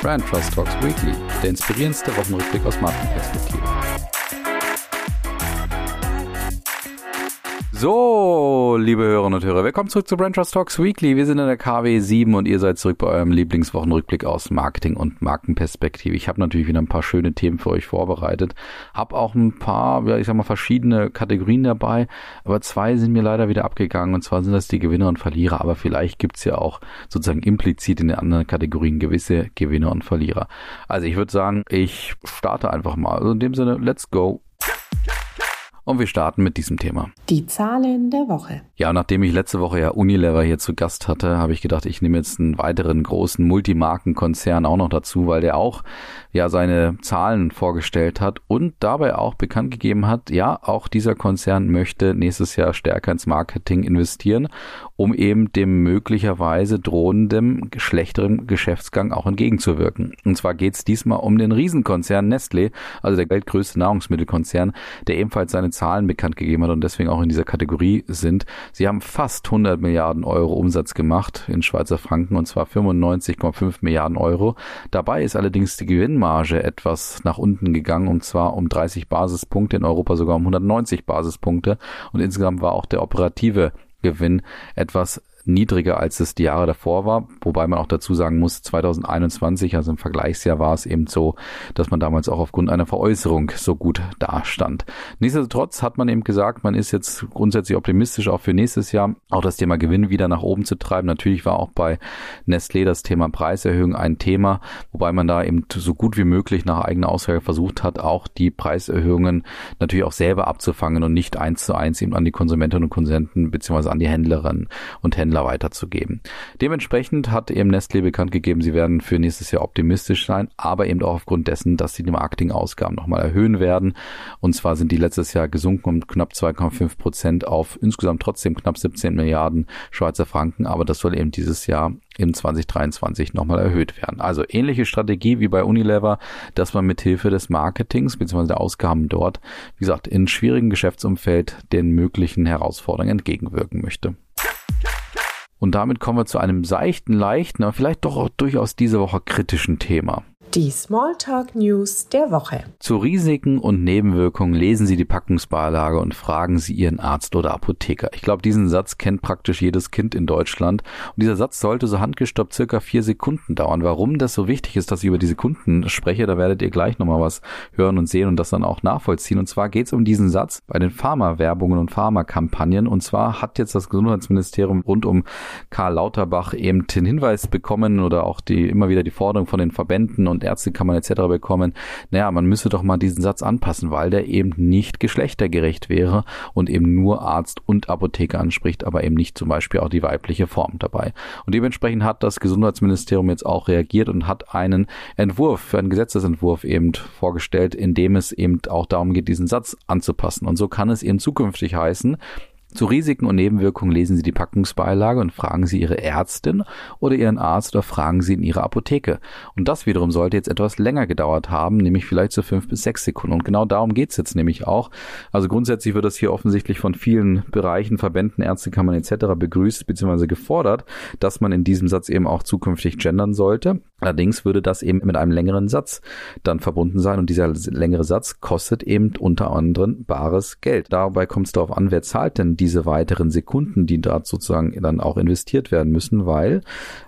Brand Trust Talks Weekly, der inspirierendste Wochenrückblick aus Markenperspektive. So, liebe Hörerinnen und Hörer, willkommen zurück zu Brand Trust Talks Weekly. Wir sind in der KW 7 und ihr seid zurück bei eurem Lieblingswochenrückblick aus Marketing und Markenperspektive. Ich habe natürlich wieder ein paar schöne Themen für euch vorbereitet, habe auch ein paar, ich sag mal, verschiedene Kategorien dabei, aber zwei sind mir leider wieder abgegangen und zwar sind das die Gewinner und Verlierer, aber vielleicht gibt's ja auch sozusagen implizit in den anderen Kategorien gewisse Gewinner und Verlierer. Also ich würde sagen, ich starte einfach mal. Also in dem Sinne, let's go. Und wir starten mit diesem Thema. Die Zahlen der Woche. Ja, nachdem ich letzte Woche ja Unilever hier zu Gast hatte, habe ich gedacht, ich nehme jetzt einen weiteren großen Multimarkenkonzern auch noch dazu, weil der auch ja seine Zahlen vorgestellt hat und dabei auch bekannt gegeben hat, ja, auch dieser Konzern möchte nächstes Jahr stärker ins Marketing investieren, um eben dem möglicherweise drohendem schlechteren Geschäftsgang auch entgegenzuwirken. Und zwar geht es diesmal um den Riesenkonzern Nestlé, also der weltgrößte Nahrungsmittelkonzern, der ebenfalls seine Zahlen bekannt gegeben hat und deswegen auch in dieser Kategorie sind. Sie haben fast 100 Milliarden Euro Umsatz gemacht in Schweizer Franken und zwar 95,5 Milliarden Euro. Dabei ist allerdings die Gewinnmarge etwas nach unten gegangen und zwar um 30 Basispunkte, in Europa sogar um 190 Basispunkte und insgesamt war auch der operative Gewinn etwas niedriger als es die Jahre davor war, wobei man auch dazu sagen muss, 2021, also im Vergleichsjahr war es eben so, dass man damals auch aufgrund einer Veräußerung so gut dastand. Nichtsdestotrotz hat man eben gesagt, man ist jetzt grundsätzlich optimistisch auch für nächstes Jahr, auch das Thema Gewinn wieder nach oben zu treiben. Natürlich war auch bei Nestlé das Thema Preiserhöhung ein Thema, wobei man da eben so gut wie möglich nach eigener Aussage versucht hat, auch die Preiserhöhungen natürlich auch selber abzufangen und nicht eins zu eins eben an die Konsumentinnen und Konsumenten beziehungsweise an die Händlerinnen und Händler Händler weiterzugeben. Dementsprechend hat eben Nestlé bekannt gegeben, sie werden für nächstes Jahr optimistisch sein, aber eben auch aufgrund dessen, dass sie die Marketingausgaben nochmal erhöhen werden. Und zwar sind die letztes Jahr gesunken um knapp 2,5 Prozent auf insgesamt trotzdem knapp 17 Milliarden Schweizer Franken, aber das soll eben dieses Jahr in 2023 nochmal erhöht werden. Also ähnliche Strategie wie bei Unilever, dass man mit Hilfe des Marketings bzw. der Ausgaben dort, wie gesagt, in schwierigen Geschäftsumfeld den möglichen Herausforderungen entgegenwirken möchte. Und damit kommen wir zu einem seichten, leichten, aber vielleicht doch auch durchaus diese Woche kritischen Thema. Die Smalltalk News der Woche. Zu Risiken und Nebenwirkungen lesen Sie die Packungsbeilage und fragen Sie Ihren Arzt oder Apotheker. Ich glaube, diesen Satz kennt praktisch jedes Kind in Deutschland. Und dieser Satz sollte so handgestoppt circa vier Sekunden dauern. Warum das so wichtig ist, dass ich über diese Kunden spreche, da werdet ihr gleich nochmal was hören und sehen und das dann auch nachvollziehen. Und zwar geht es um diesen Satz bei den Pharma-Werbungen und Pharmakampagnen. Und zwar hat jetzt das Gesundheitsministerium rund um Karl Lauterbach eben den Hinweis bekommen oder auch die immer wieder die Forderung von den Verbänden und und Ärztekammern etc. bekommen, naja, man müsse doch mal diesen Satz anpassen, weil der eben nicht geschlechtergerecht wäre und eben nur Arzt und Apotheker anspricht, aber eben nicht zum Beispiel auch die weibliche Form dabei. Und dementsprechend hat das Gesundheitsministerium jetzt auch reagiert und hat einen Entwurf, einen Gesetzesentwurf eben vorgestellt, in dem es eben auch darum geht, diesen Satz anzupassen. Und so kann es eben zukünftig heißen, zu Risiken und Nebenwirkungen lesen Sie die Packungsbeilage und fragen Sie Ihre Ärztin oder Ihren Arzt oder fragen Sie in Ihrer Apotheke. Und das wiederum sollte jetzt etwas länger gedauert haben, nämlich vielleicht so fünf bis sechs Sekunden. Und genau darum geht's jetzt nämlich auch. Also grundsätzlich wird das hier offensichtlich von vielen Bereichen, Verbänden, Ärztekammern etc. begrüßt bzw. gefordert, dass man in diesem Satz eben auch zukünftig gendern sollte. Allerdings würde das eben mit einem längeren Satz dann verbunden sein und dieser längere Satz kostet eben unter anderem bares Geld. Dabei kommt es darauf an, wer zahlt denn diese weiteren Sekunden, die dort sozusagen dann auch investiert werden müssen, weil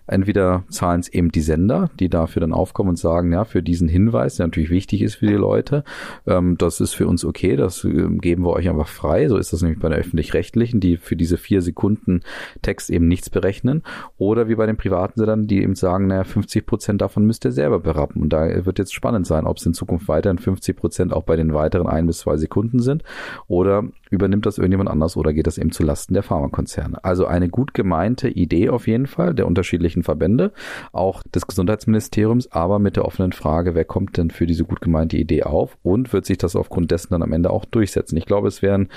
entweder zahlen es eben die Sender, die dafür dann aufkommen und sagen, ja, für diesen Hinweis, der natürlich wichtig ist für die Leute, ähm, das ist für uns okay, das ähm, geben wir euch einfach frei. So ist das nämlich bei der öffentlich-rechtlichen, die für diese vier Sekunden Text eben nichts berechnen. Oder wie bei den privaten Sendern, die eben sagen, naja, 50 Prozent davon müsst ihr selber berappen. Und da wird jetzt spannend sein, ob es in Zukunft weiterhin 50 Prozent auch bei den weiteren ein bis zwei Sekunden sind oder übernimmt das irgendjemand anders oder geht das eben zu Lasten der Pharmakonzerne. Also eine gut gemeinte Idee auf jeden Fall der unterschiedlichen Verbände, auch des Gesundheitsministeriums, aber mit der offenen Frage, wer kommt denn für diese gut gemeinte Idee auf und wird sich das aufgrund dessen dann am Ende auch durchsetzen. Ich glaube, es wäre ein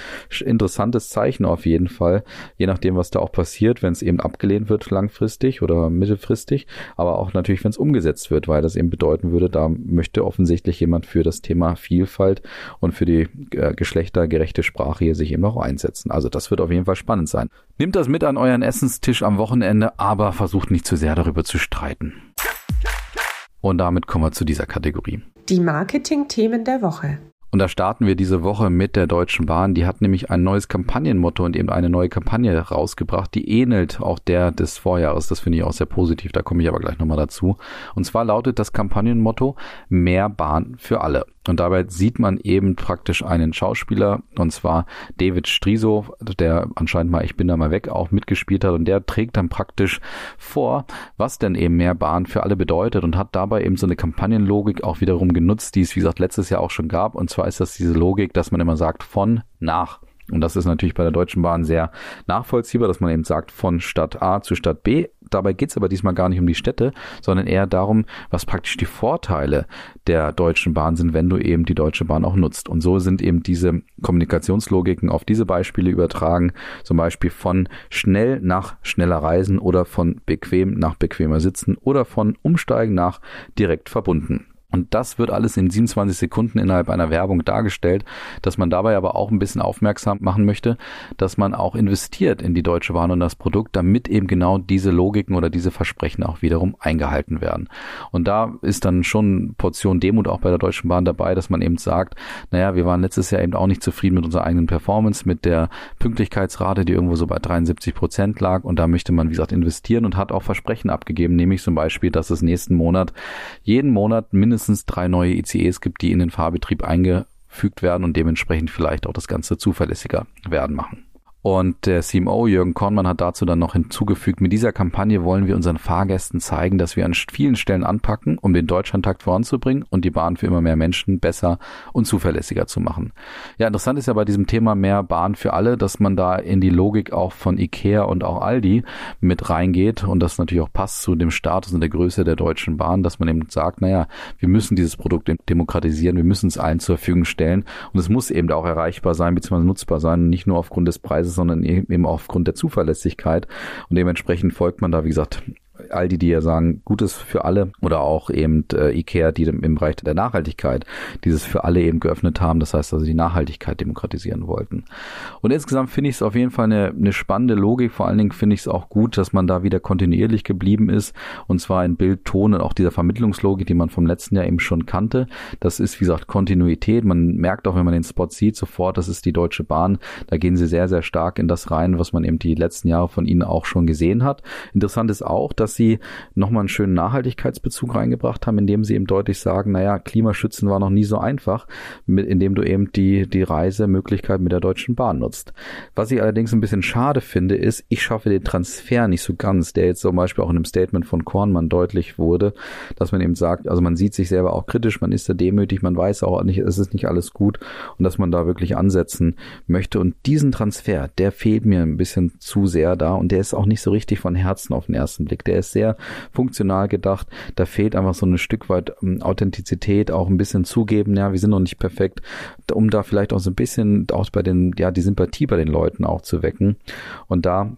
interessantes Zeichen auf jeden Fall, je nachdem, was da auch passiert, wenn es eben abgelehnt wird langfristig oder mittelfristig, aber auch natürlich, wenn es umgesetzt wird, weil das eben bedeuten würde, da möchte offensichtlich jemand für das Thema Vielfalt und für die äh, geschlechtergerechte Sprache hier sich eben auch einsetzen. Also das wird auf jeden Fall spannend sein. Nehmt das mit an euren Essenstisch am Wochenende, aber versucht nicht zu sehr darüber zu streiten. Und damit kommen wir zu dieser Kategorie. Die Marketing-Themen der Woche. Und da starten wir diese Woche mit der Deutschen Bahn. Die hat nämlich ein neues Kampagnenmotto und eben eine neue Kampagne rausgebracht, die ähnelt auch der des Vorjahres. Das finde ich auch sehr positiv. Da komme ich aber gleich nochmal dazu. Und zwar lautet das Kampagnenmotto Mehr Bahn für alle. Und dabei sieht man eben praktisch einen Schauspieler, und zwar David Striso, der anscheinend mal Ich bin da mal weg auch mitgespielt hat. Und der trägt dann praktisch vor, was denn eben mehr Bahn für alle bedeutet und hat dabei eben so eine Kampagnenlogik auch wiederum genutzt, die es, wie gesagt, letztes Jahr auch schon gab. Und zwar ist das diese Logik, dass man immer sagt von nach. Und das ist natürlich bei der Deutschen Bahn sehr nachvollziehbar, dass man eben sagt von Stadt A zu Stadt B. Dabei geht es aber diesmal gar nicht um die Städte, sondern eher darum, was praktisch die Vorteile der Deutschen Bahn sind, wenn du eben die Deutsche Bahn auch nutzt. Und so sind eben diese Kommunikationslogiken auf diese Beispiele übertragen, zum Beispiel von schnell nach schneller Reisen oder von bequem nach bequemer Sitzen oder von Umsteigen nach direkt verbunden. Und das wird alles in 27 Sekunden innerhalb einer Werbung dargestellt, dass man dabei aber auch ein bisschen aufmerksam machen möchte, dass man auch investiert in die Deutsche Bahn und das Produkt, damit eben genau diese Logiken oder diese Versprechen auch wiederum eingehalten werden. Und da ist dann schon Portion Demut auch bei der Deutschen Bahn dabei, dass man eben sagt, naja, wir waren letztes Jahr eben auch nicht zufrieden mit unserer eigenen Performance, mit der Pünktlichkeitsrate, die irgendwo so bei 73 Prozent lag. Und da möchte man, wie gesagt, investieren und hat auch Versprechen abgegeben, nämlich zum Beispiel, dass es nächsten Monat jeden Monat mindestens mindestens drei neue ICEs gibt, die in den Fahrbetrieb eingefügt werden und dementsprechend vielleicht auch das Ganze zuverlässiger werden machen. Und der CMO Jürgen Kornmann hat dazu dann noch hinzugefügt, mit dieser Kampagne wollen wir unseren Fahrgästen zeigen, dass wir an vielen Stellen anpacken, um den Deutschlandtakt voranzubringen und die Bahn für immer mehr Menschen besser und zuverlässiger zu machen. Ja, interessant ist ja bei diesem Thema mehr Bahn für alle, dass man da in die Logik auch von Ikea und auch Aldi mit reingeht und das natürlich auch passt zu dem Status und der Größe der Deutschen Bahn, dass man eben sagt, naja, wir müssen dieses Produkt demokratisieren, wir müssen es allen zur Verfügung stellen und es muss eben auch erreichbar sein bzw. nutzbar sein, nicht nur aufgrund des Preises, sondern eben aufgrund der Zuverlässigkeit. Und dementsprechend folgt man da, wie gesagt, all die, die ja sagen, Gutes für alle oder auch eben äh, IKEA, die im Bereich der Nachhaltigkeit dieses für alle eben geöffnet haben. Das heißt also die Nachhaltigkeit demokratisieren wollten. Und insgesamt finde ich es auf jeden Fall eine, eine spannende Logik. Vor allen Dingen finde ich es auch gut, dass man da wieder kontinuierlich geblieben ist und zwar in Bild, Ton und auch dieser Vermittlungslogik, die man vom letzten Jahr eben schon kannte. Das ist, wie gesagt, Kontinuität. Man merkt auch, wenn man den Spot sieht, sofort, das ist die Deutsche Bahn. Da gehen sie sehr, sehr stark in das rein, was man eben die letzten Jahre von ihnen auch schon gesehen hat. Interessant ist auch, dass dass sie nochmal einen schönen Nachhaltigkeitsbezug reingebracht haben, indem sie eben deutlich sagen, naja, Klimaschützen war noch nie so einfach, mit, indem du eben die, die Reisemöglichkeit mit der Deutschen Bahn nutzt. Was ich allerdings ein bisschen schade finde, ist, ich schaffe den Transfer nicht so ganz, der jetzt zum Beispiel auch in einem Statement von Kornmann deutlich wurde, dass man eben sagt, also man sieht sich selber auch kritisch, man ist da demütig, man weiß auch nicht, es ist nicht alles gut und dass man da wirklich ansetzen möchte. Und diesen Transfer, der fehlt mir ein bisschen zu sehr da und der ist auch nicht so richtig von Herzen auf den ersten Blick. Der der ist sehr funktional gedacht. Da fehlt einfach so ein Stück weit ähm, Authentizität, auch ein bisschen zugeben, ja, wir sind noch nicht perfekt, um da vielleicht auch so ein bisschen auch bei den, ja, die Sympathie bei den Leuten auch zu wecken. Und da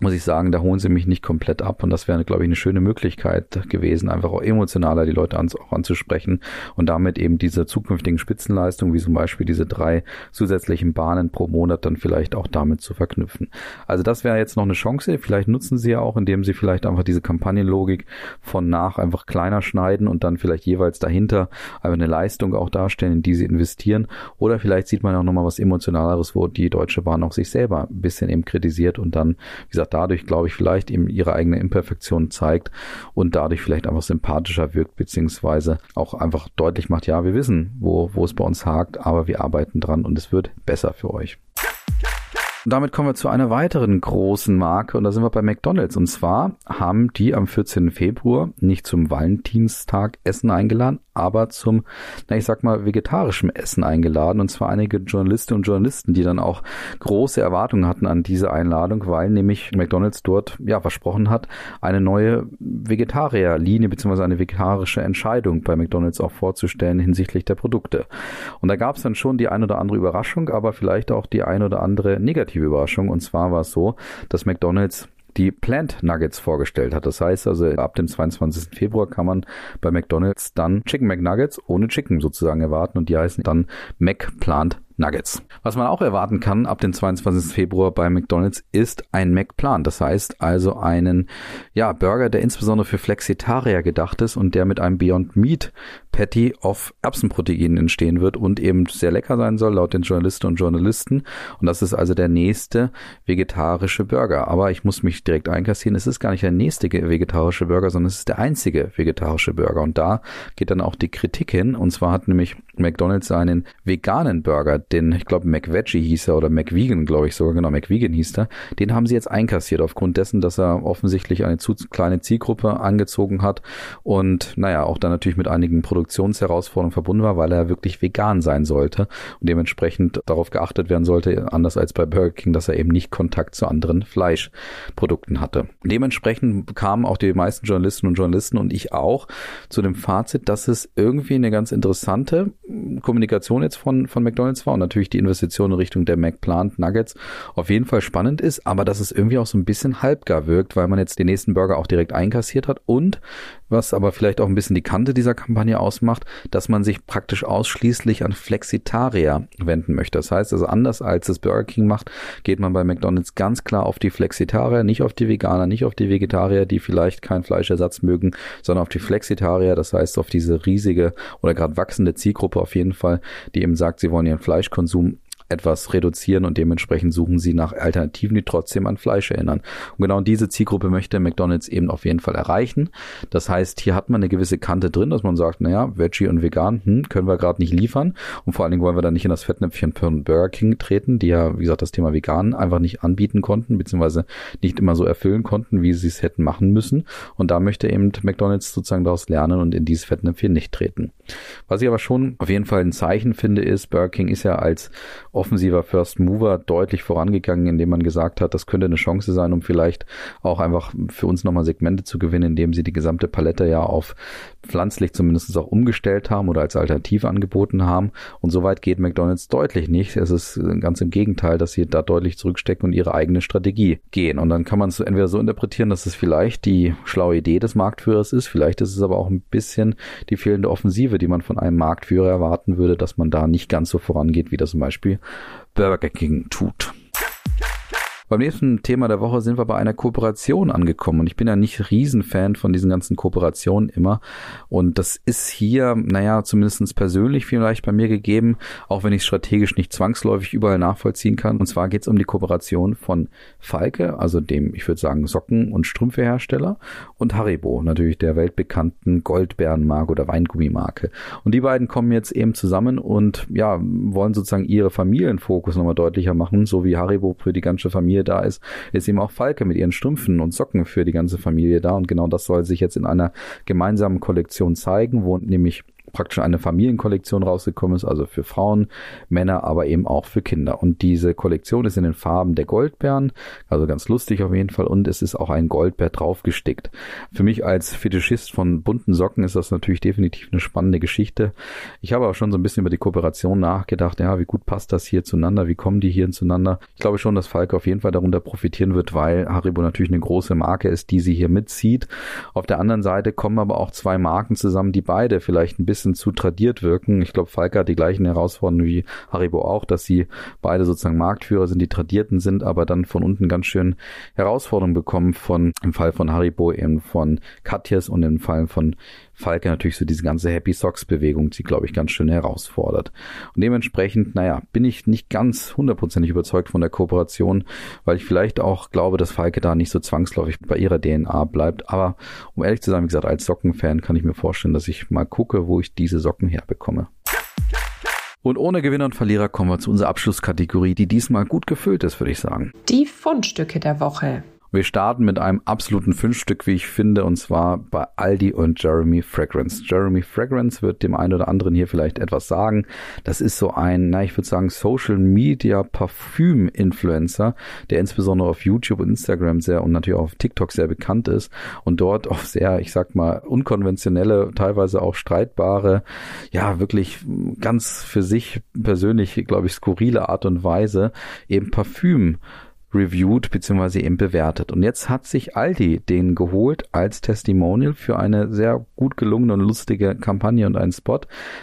muss ich sagen, da holen sie mich nicht komplett ab und das wäre, glaube ich, eine schöne Möglichkeit gewesen, einfach auch emotionaler die Leute an, auch anzusprechen und damit eben diese zukünftigen Spitzenleistungen, wie zum Beispiel diese drei zusätzlichen Bahnen pro Monat, dann vielleicht auch damit zu verknüpfen. Also das wäre jetzt noch eine Chance. Vielleicht nutzen sie ja auch, indem sie vielleicht einfach diese Kampagnenlogik von nach einfach kleiner schneiden und dann vielleicht jeweils dahinter einfach eine Leistung auch darstellen, in die sie investieren. Oder vielleicht sieht man auch nochmal was Emotionaleres, wo die Deutsche Bahn auch sich selber ein bisschen eben kritisiert und dann, wie gesagt, gesagt, dadurch, glaube ich, vielleicht eben ihre eigene Imperfektion zeigt und dadurch vielleicht einfach sympathischer wirkt, beziehungsweise auch einfach deutlich macht, ja, wir wissen, wo, wo es bei uns hakt, aber wir arbeiten dran und es wird besser für euch. Und damit kommen wir zu einer weiteren großen Marke und da sind wir bei McDonald's. Und zwar haben die am 14. Februar nicht zum Valentinstag Essen eingeladen, aber zum, na ich sag mal, vegetarischen Essen eingeladen. Und zwar einige Journalistinnen und Journalisten, die dann auch große Erwartungen hatten an diese Einladung, weil nämlich McDonald's dort ja versprochen hat, eine neue Vegetarierlinie bzw. eine vegetarische Entscheidung bei McDonald's auch vorzustellen hinsichtlich der Produkte. Und da gab es dann schon die ein oder andere Überraschung, aber vielleicht auch die ein oder andere negative Überraschung. Und zwar war es so, dass McDonald's die Plant Nuggets vorgestellt hat. Das heißt also, ab dem 22. Februar kann man bei McDonald's dann Chicken McNuggets ohne Chicken sozusagen erwarten und die heißen dann McPlant Nuggets. Was man auch erwarten kann ab dem 22. Februar bei McDonald's ist ein McPlan. Das heißt also einen ja, Burger, der insbesondere für Flexitarier gedacht ist und der mit einem Beyond Meat Patty auf Erbsenproteinen entstehen wird und eben sehr lecker sein soll, laut den Journalisten und Journalisten. Und das ist also der nächste vegetarische Burger. Aber ich muss mich direkt einkassieren, es ist gar nicht der nächste vegetarische Burger, sondern es ist der einzige vegetarische Burger. Und da geht dann auch die Kritik hin. Und zwar hat nämlich McDonald's einen veganen Burger, den, ich glaube, McVeggie hieß er oder McVegan, glaube ich sogar, genau, McVegan hieß er. Den haben sie jetzt einkassiert aufgrund dessen, dass er offensichtlich eine zu kleine Zielgruppe angezogen hat und, naja, auch dann natürlich mit einigen Produktionsherausforderungen verbunden war, weil er wirklich vegan sein sollte und dementsprechend darauf geachtet werden sollte, anders als bei Burger King, dass er eben nicht Kontakt zu anderen Fleischprodukten hatte. Dementsprechend kamen auch die meisten Journalisten und Journalisten und ich auch zu dem Fazit, dass es irgendwie eine ganz interessante Kommunikation jetzt von, von McDonalds war und natürlich die Investition in Richtung der McPlant Nuggets auf jeden Fall spannend ist, aber dass es irgendwie auch so ein bisschen halbgar wirkt, weil man jetzt den nächsten Burger auch direkt einkassiert hat und was aber vielleicht auch ein bisschen die Kante dieser Kampagne ausmacht, dass man sich praktisch ausschließlich an Flexitarier wenden möchte. Das heißt also anders als es Burger King macht, geht man bei McDonald's ganz klar auf die Flexitarier, nicht auf die Veganer, nicht auf die Vegetarier, die vielleicht keinen Fleischersatz mögen, sondern auf die Flexitarier, das heißt auf diese riesige oder gerade wachsende Zielgruppe auf jeden Fall, die eben sagt, sie wollen ihren Fleischkonsum etwas reduzieren und dementsprechend suchen sie nach Alternativen, die trotzdem an Fleisch erinnern. Und genau diese Zielgruppe möchte McDonald's eben auf jeden Fall erreichen. Das heißt, hier hat man eine gewisse Kante drin, dass man sagt, naja, Veggie und Vegan hm, können wir gerade nicht liefern und vor allen Dingen wollen wir dann nicht in das Fettnäpfchen von Burger King treten, die ja, wie gesagt, das Thema Vegan einfach nicht anbieten konnten, beziehungsweise nicht immer so erfüllen konnten, wie sie es hätten machen müssen. Und da möchte eben McDonald's sozusagen daraus lernen und in dieses Fettnäpfchen nicht treten. Was ich aber schon auf jeden Fall ein Zeichen finde, ist, Burger King ist ja als offensiver First Mover deutlich vorangegangen, indem man gesagt hat, das könnte eine Chance sein, um vielleicht auch einfach für uns nochmal Segmente zu gewinnen, indem sie die gesamte Palette ja auf pflanzlich zumindest auch umgestellt haben oder als Alternative angeboten haben. Und so weit geht McDonald's deutlich nicht. Es ist ganz im Gegenteil, dass sie da deutlich zurückstecken und ihre eigene Strategie gehen. Und dann kann man es entweder so interpretieren, dass es vielleicht die schlaue Idee des Marktführers ist, vielleicht ist es aber auch ein bisschen die fehlende Offensive, die man von einem Marktführer erwarten würde, dass man da nicht ganz so vorangeht, wie das zum Beispiel Burger King tut. Beim nächsten Thema der Woche sind wir bei einer Kooperation angekommen und ich bin ja nicht Riesenfan von diesen ganzen Kooperationen immer und das ist hier, naja, zumindest persönlich vielleicht bei mir gegeben, auch wenn ich strategisch nicht zwangsläufig überall nachvollziehen kann. Und zwar geht es um die Kooperation von Falke, also dem, ich würde sagen, Socken- und Strümpfehersteller und Haribo, natürlich der weltbekannten Goldbärenmarke oder Weingummimarke. Und die beiden kommen jetzt eben zusammen und ja, wollen sozusagen ihre Familienfokus nochmal deutlicher machen, so wie Haribo für die ganze Familie Da ist, ist eben auch Falke mit ihren Strümpfen und Socken für die ganze Familie da. Und genau das soll sich jetzt in einer gemeinsamen Kollektion zeigen, wo nämlich praktisch eine Familienkollektion rausgekommen ist, also für Frauen, Männer, aber eben auch für Kinder. Und diese Kollektion ist in den Farben der Goldbären, also ganz lustig auf jeden Fall. Und es ist auch ein Goldbär draufgestickt. Für mich als Fetischist von bunten Socken ist das natürlich definitiv eine spannende Geschichte. Ich habe auch schon so ein bisschen über die Kooperation nachgedacht. Ja, wie gut passt das hier zueinander? Wie kommen die hier zueinander? Ich glaube schon, dass Falke auf jeden Fall darunter profitieren wird, weil Haribo natürlich eine große Marke ist, die sie hier mitzieht. Auf der anderen Seite kommen aber auch zwei Marken zusammen, die beide vielleicht ein bisschen bisschen zu tradiert wirken. Ich glaube, Falke hat die gleichen Herausforderungen wie Haribo auch, dass sie beide sozusagen Marktführer sind, die tradierten sind, aber dann von unten ganz schön Herausforderungen bekommen von, im Fall von Haribo eben von Katjes und im Fall von Falke natürlich so diese ganze Happy Socks Bewegung, die glaube ich ganz schön herausfordert. Und dementsprechend, naja, bin ich nicht ganz hundertprozentig überzeugt von der Kooperation, weil ich vielleicht auch glaube, dass Falke da nicht so zwangsläufig bei ihrer DNA bleibt. Aber um ehrlich zu sein, wie gesagt, als Sockenfan kann ich mir vorstellen, dass ich mal gucke, wo ich diese Socken herbekomme. Und ohne Gewinner und Verlierer kommen wir zu unserer Abschlusskategorie, die diesmal gut gefüllt ist, würde ich sagen. Die Fundstücke der Woche. Wir starten mit einem absoluten Fünfstück, wie ich finde, und zwar bei Aldi und Jeremy Fragrance. Jeremy Fragrance wird dem einen oder anderen hier vielleicht etwas sagen. Das ist so ein, na, ich würde sagen, Social Media Parfüm Influencer, der insbesondere auf YouTube und Instagram sehr und natürlich auch auf TikTok sehr bekannt ist und dort auf sehr, ich sag mal, unkonventionelle, teilweise auch streitbare, ja, wirklich ganz für sich persönlich, glaube ich, skurrile Art und Weise eben Parfüm reviewed bzw. eben bewertet. Und jetzt hat sich Aldi den geholt als Testimonial für eine sehr gut gelungene und lustige Kampagne und einen Spot.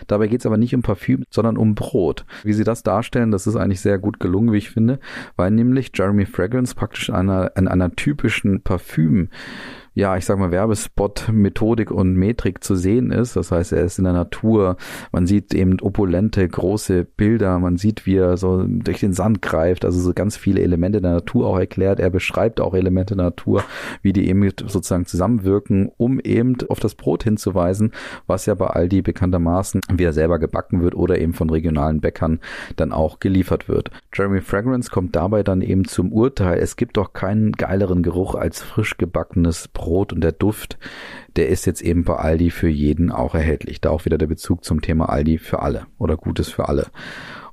Dabei geht es aber nicht um Parfüm, sondern um Brot. Wie sie das darstellen, das ist eigentlich sehr gut gelungen, wie ich finde, weil nämlich Jeremy Fragrance praktisch in einer, in einer typischen Parfüm ja, ich sag mal, Werbespot, Methodik und Metrik zu sehen ist. Das heißt, er ist in der Natur. Man sieht eben opulente, große Bilder. Man sieht, wie er so durch den Sand greift. Also so ganz viele Elemente der Natur auch erklärt. Er beschreibt auch Elemente der Natur, wie die eben sozusagen zusammenwirken, um eben auf das Brot hinzuweisen, was ja bei Aldi bekanntermaßen, wie er selber gebacken wird oder eben von regionalen Bäckern dann auch geliefert wird. Jeremy Fragrance kommt dabei dann eben zum Urteil, es gibt doch keinen geileren Geruch als frisch gebackenes Brot Brot und der Duft, der ist jetzt eben bei Aldi für jeden auch erhältlich. Da auch wieder der Bezug zum Thema Aldi für alle oder Gutes für alle.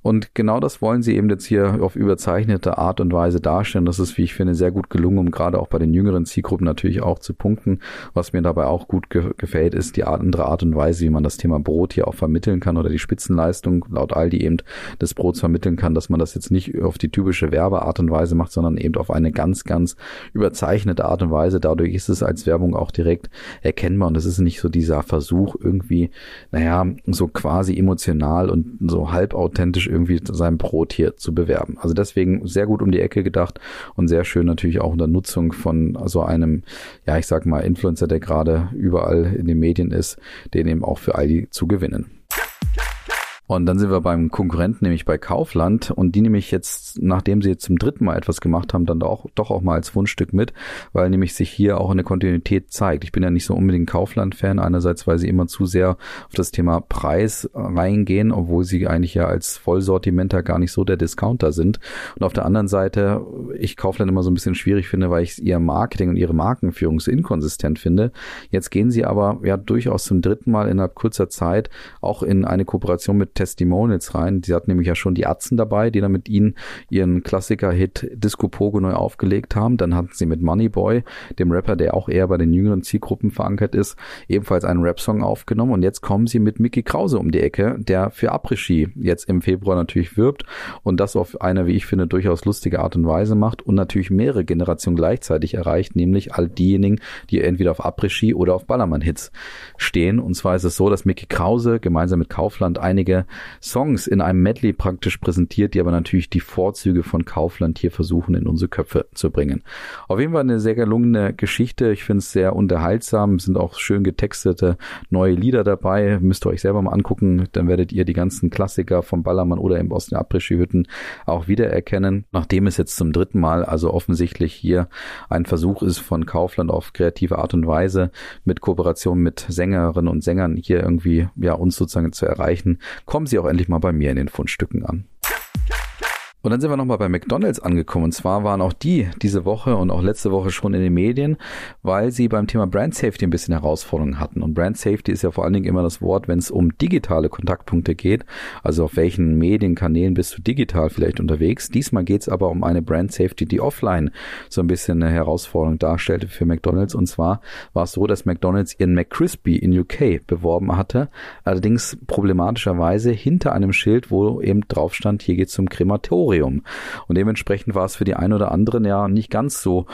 Und genau das wollen sie eben jetzt hier auf überzeichnete Art und Weise darstellen. Das ist, wie ich finde, sehr gut gelungen, um gerade auch bei den jüngeren Zielgruppen natürlich auch zu punkten. Was mir dabei auch gut ge gefällt, ist die andere Art und Weise, wie man das Thema Brot hier auch vermitteln kann oder die Spitzenleistung laut Aldi eben des Brots vermitteln kann, dass man das jetzt nicht auf die typische Werbeart und Weise macht, sondern eben auf eine ganz, ganz überzeichnete Art und Weise. Dadurch ist es als Werbung auch direkt erkennbar und es ist nicht so dieser Versuch irgendwie, naja, so quasi emotional und so halb authentisch irgendwie sein Brot hier zu bewerben. Also deswegen sehr gut um die Ecke gedacht und sehr schön natürlich auch unter Nutzung von so einem, ja, ich sag mal, Influencer, der gerade überall in den Medien ist, den eben auch für Aldi zu gewinnen. Und dann sind wir beim Konkurrenten, nämlich bei Kaufland. Und die nehme ich jetzt, nachdem sie jetzt zum dritten Mal etwas gemacht haben, dann auch, doch auch mal als Fundstück mit, weil nämlich sich hier auch eine Kontinuität zeigt. Ich bin ja nicht so unbedingt Kaufland-Fan, einerseits, weil sie immer zu sehr auf das Thema Preis reingehen, obwohl sie eigentlich ja als Vollsortimenter gar nicht so der Discounter sind. Und auf der anderen Seite, ich Kaufland immer so ein bisschen schwierig finde, weil ich ihr Marketing und ihre Markenführung so inkonsistent finde. Jetzt gehen sie aber ja durchaus zum dritten Mal innerhalb kurzer Zeit auch in eine Kooperation mit Testimonials rein. Sie hat nämlich ja schon die Atzen dabei, die dann mit ihnen ihren Klassiker-Hit Disco Pogo neu aufgelegt haben. Dann hatten sie mit Moneyboy, dem Rapper, der auch eher bei den jüngeren Zielgruppen verankert ist, ebenfalls einen Rap-Song aufgenommen. Und jetzt kommen sie mit Mickey Krause um die Ecke, der für Après-Ski jetzt im Februar natürlich wirbt und das auf eine, wie ich finde, durchaus lustige Art und Weise macht und natürlich mehrere Generationen gleichzeitig erreicht, nämlich all diejenigen, die entweder auf Après-Ski oder auf Ballermann-Hits stehen. Und zwar ist es so, dass Mickey Krause gemeinsam mit Kaufland einige Songs in einem Medley praktisch präsentiert, die aber natürlich die Vorzüge von Kaufland hier versuchen in unsere Köpfe zu bringen. Auf jeden Fall eine sehr gelungene Geschichte. Ich finde es sehr unterhaltsam. Es sind auch schön getextete neue Lieder dabei. Müsst ihr euch selber mal angucken. Dann werdet ihr die ganzen Klassiker vom Ballermann oder eben aus den Abrischi-Hütten auch wiedererkennen. Nachdem es jetzt zum dritten Mal also offensichtlich hier ein Versuch ist von Kaufland auf kreative Art und Weise mit Kooperation mit Sängerinnen und Sängern hier irgendwie ja uns sozusagen zu erreichen, kommen Sie auch endlich mal bei mir in den Fundstücken an. Und dann sind wir nochmal bei McDonalds angekommen. Und zwar waren auch die diese Woche und auch letzte Woche schon in den Medien, weil sie beim Thema Brand Safety ein bisschen Herausforderungen hatten. Und Brand Safety ist ja vor allen Dingen immer das Wort, wenn es um digitale Kontaktpunkte geht. Also auf welchen Medienkanälen bist du digital vielleicht unterwegs. Diesmal geht es aber um eine Brand Safety, die offline so ein bisschen eine Herausforderung darstellte für McDonalds. Und zwar war es so, dass McDonalds ihren McCrispy in UK beworben hatte. Allerdings problematischerweise hinter einem Schild, wo eben drauf stand, hier geht es zum Krematorium. Krematorium. Und dementsprechend war es für die ein oder anderen ja nicht ganz so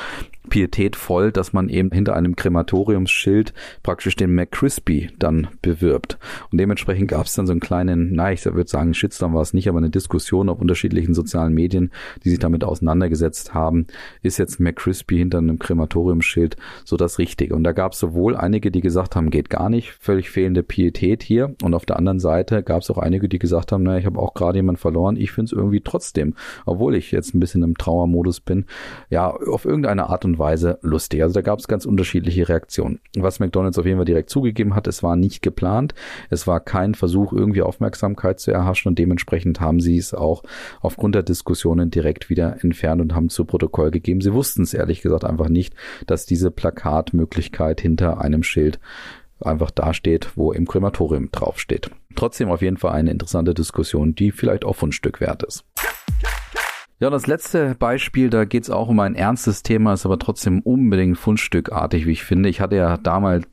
pietätvoll, dass man eben hinter einem Krematoriumsschild praktisch den McCrispy dann bewirbt. Und dementsprechend gab es dann so einen kleinen, na, ich würde sagen, Shitstorm war es nicht, aber eine Diskussion auf unterschiedlichen sozialen Medien, die sich damit auseinandergesetzt haben, ist jetzt McCrispy hinter einem Krematoriumsschild so das Richtige. Und da gab es sowohl einige, die gesagt haben, geht gar nicht, völlig fehlende Pietät hier. Und auf der anderen Seite gab es auch einige, die gesagt haben, na, ich habe auch gerade jemanden verloren, ich finde es irgendwie trotzdem, obwohl ich jetzt ein bisschen im Trauermodus bin, ja, auf irgendeine Art und und Weise lustig. Also da gab es ganz unterschiedliche Reaktionen. Was McDonald's auf jeden Fall direkt zugegeben hat, es war nicht geplant. Es war kein Versuch, irgendwie Aufmerksamkeit zu erhaschen und dementsprechend haben sie es auch aufgrund der Diskussionen direkt wieder entfernt und haben zu Protokoll gegeben. Sie wussten es ehrlich gesagt einfach nicht, dass diese Plakatmöglichkeit hinter einem Schild einfach dasteht, wo im Krematorium draufsteht. Trotzdem auf jeden Fall eine interessante Diskussion, die vielleicht auch Fundstück wert ist. Ja, das letzte Beispiel, da geht es auch um ein ernstes Thema, ist aber trotzdem unbedingt fundstückartig, wie ich finde. Ich hatte ja damals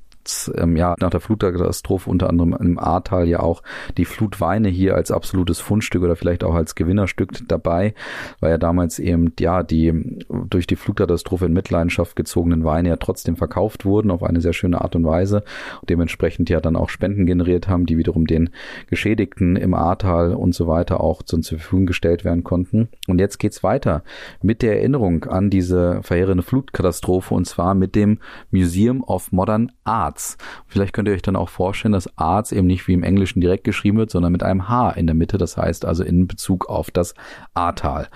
ähm, ja nach der Flutkatastrophe unter anderem im Ahrtal ja auch die Flutweine hier als absolutes Fundstück oder vielleicht auch als Gewinnerstück dabei, weil ja damals eben ja die durch die Flutkatastrophe in Mitleidenschaft gezogenen Weine ja trotzdem verkauft wurden auf eine sehr schöne Art und Weise. Und dementsprechend ja dann auch Spenden generiert haben, die wiederum den Geschädigten im Ahrtal und so weiter auch zur Verfügung gestellt werden konnten. Und jetzt geht's weiter mit der Erinnerung an diese verheerende Flutkatastrophe und zwar mit dem Museum of Modern Arts. Vielleicht könnt ihr euch dann auch vorstellen, dass Arts eben nicht wie im Englischen direkt geschrieben wird, sondern mit einem H in der Mitte. Das heißt also in Bezug auf das Ahrtal.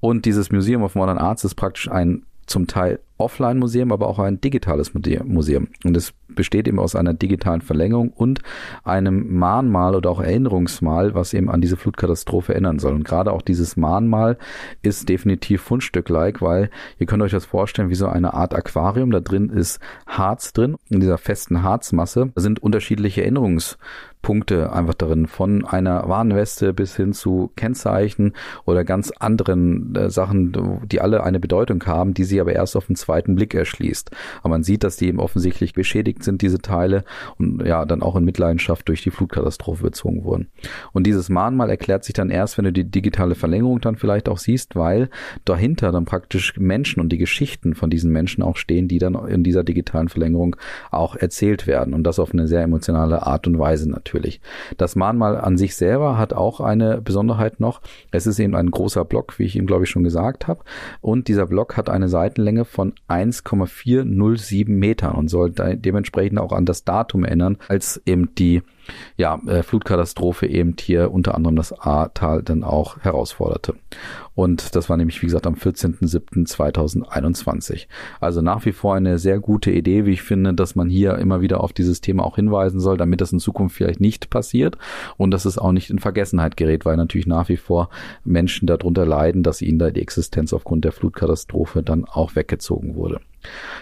Und dieses Museum of Modern Arts ist praktisch ein zum Teil Offline-Museum, aber auch ein digitales Museum. Und es besteht eben aus einer digitalen Verlängerung und einem Mahnmal oder auch Erinnerungsmal, was eben an diese Flutkatastrophe erinnern soll. Und gerade auch dieses Mahnmal ist definitiv Fundstück-like, weil ihr könnt euch das vorstellen wie so eine Art Aquarium. Da drin ist Harz drin, in dieser festen Harzmasse sind unterschiedliche Erinnerungs Punkte einfach darin, von einer Warnweste bis hin zu Kennzeichen oder ganz anderen äh, Sachen, die alle eine Bedeutung haben, die sie aber erst auf den zweiten Blick erschließt. Aber man sieht, dass die eben offensichtlich beschädigt sind, diese Teile, und ja, dann auch in Mitleidenschaft durch die Flutkatastrophe bezogen wurden. Und dieses Mahnmal erklärt sich dann erst, wenn du die digitale Verlängerung dann vielleicht auch siehst, weil dahinter dann praktisch Menschen und die Geschichten von diesen Menschen auch stehen, die dann in dieser digitalen Verlängerung auch erzählt werden. Und das auf eine sehr emotionale Art und Weise natürlich natürlich. Das Mahnmal an sich selber hat auch eine Besonderheit noch. Es ist eben ein großer Block, wie ich ihm glaube ich schon gesagt habe. Und dieser Block hat eine Seitenlänge von 1,407 Metern und soll dementsprechend auch an das Datum erinnern, als eben die ja, äh, Flutkatastrophe eben hier unter anderem das Ahrtal dann auch herausforderte. Und das war nämlich, wie gesagt, am 14.07.2021. Also nach wie vor eine sehr gute Idee, wie ich finde, dass man hier immer wieder auf dieses Thema auch hinweisen soll, damit das in Zukunft vielleicht nicht passiert und dass es auch nicht in Vergessenheit gerät, weil natürlich nach wie vor Menschen darunter leiden, dass ihnen da die Existenz aufgrund der Flutkatastrophe dann auch weggezogen wurde.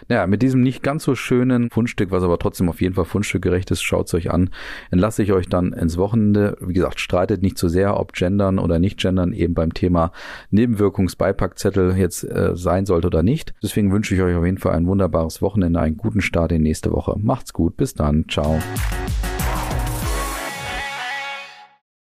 Naja, mit diesem nicht ganz so schönen Fundstück, was aber trotzdem auf jeden Fall fundstückgerecht ist, schaut es euch an. Entlasse ich euch dann ins Wochenende. Wie gesagt, streitet nicht zu so sehr, ob Gendern oder nicht Gendern eben beim Thema Nebenwirkungsbeipackzettel jetzt äh, sein sollte oder nicht. Deswegen wünsche ich euch auf jeden Fall ein wunderbares Wochenende, einen guten Start in nächste Woche. Macht's gut, bis dann, ciao.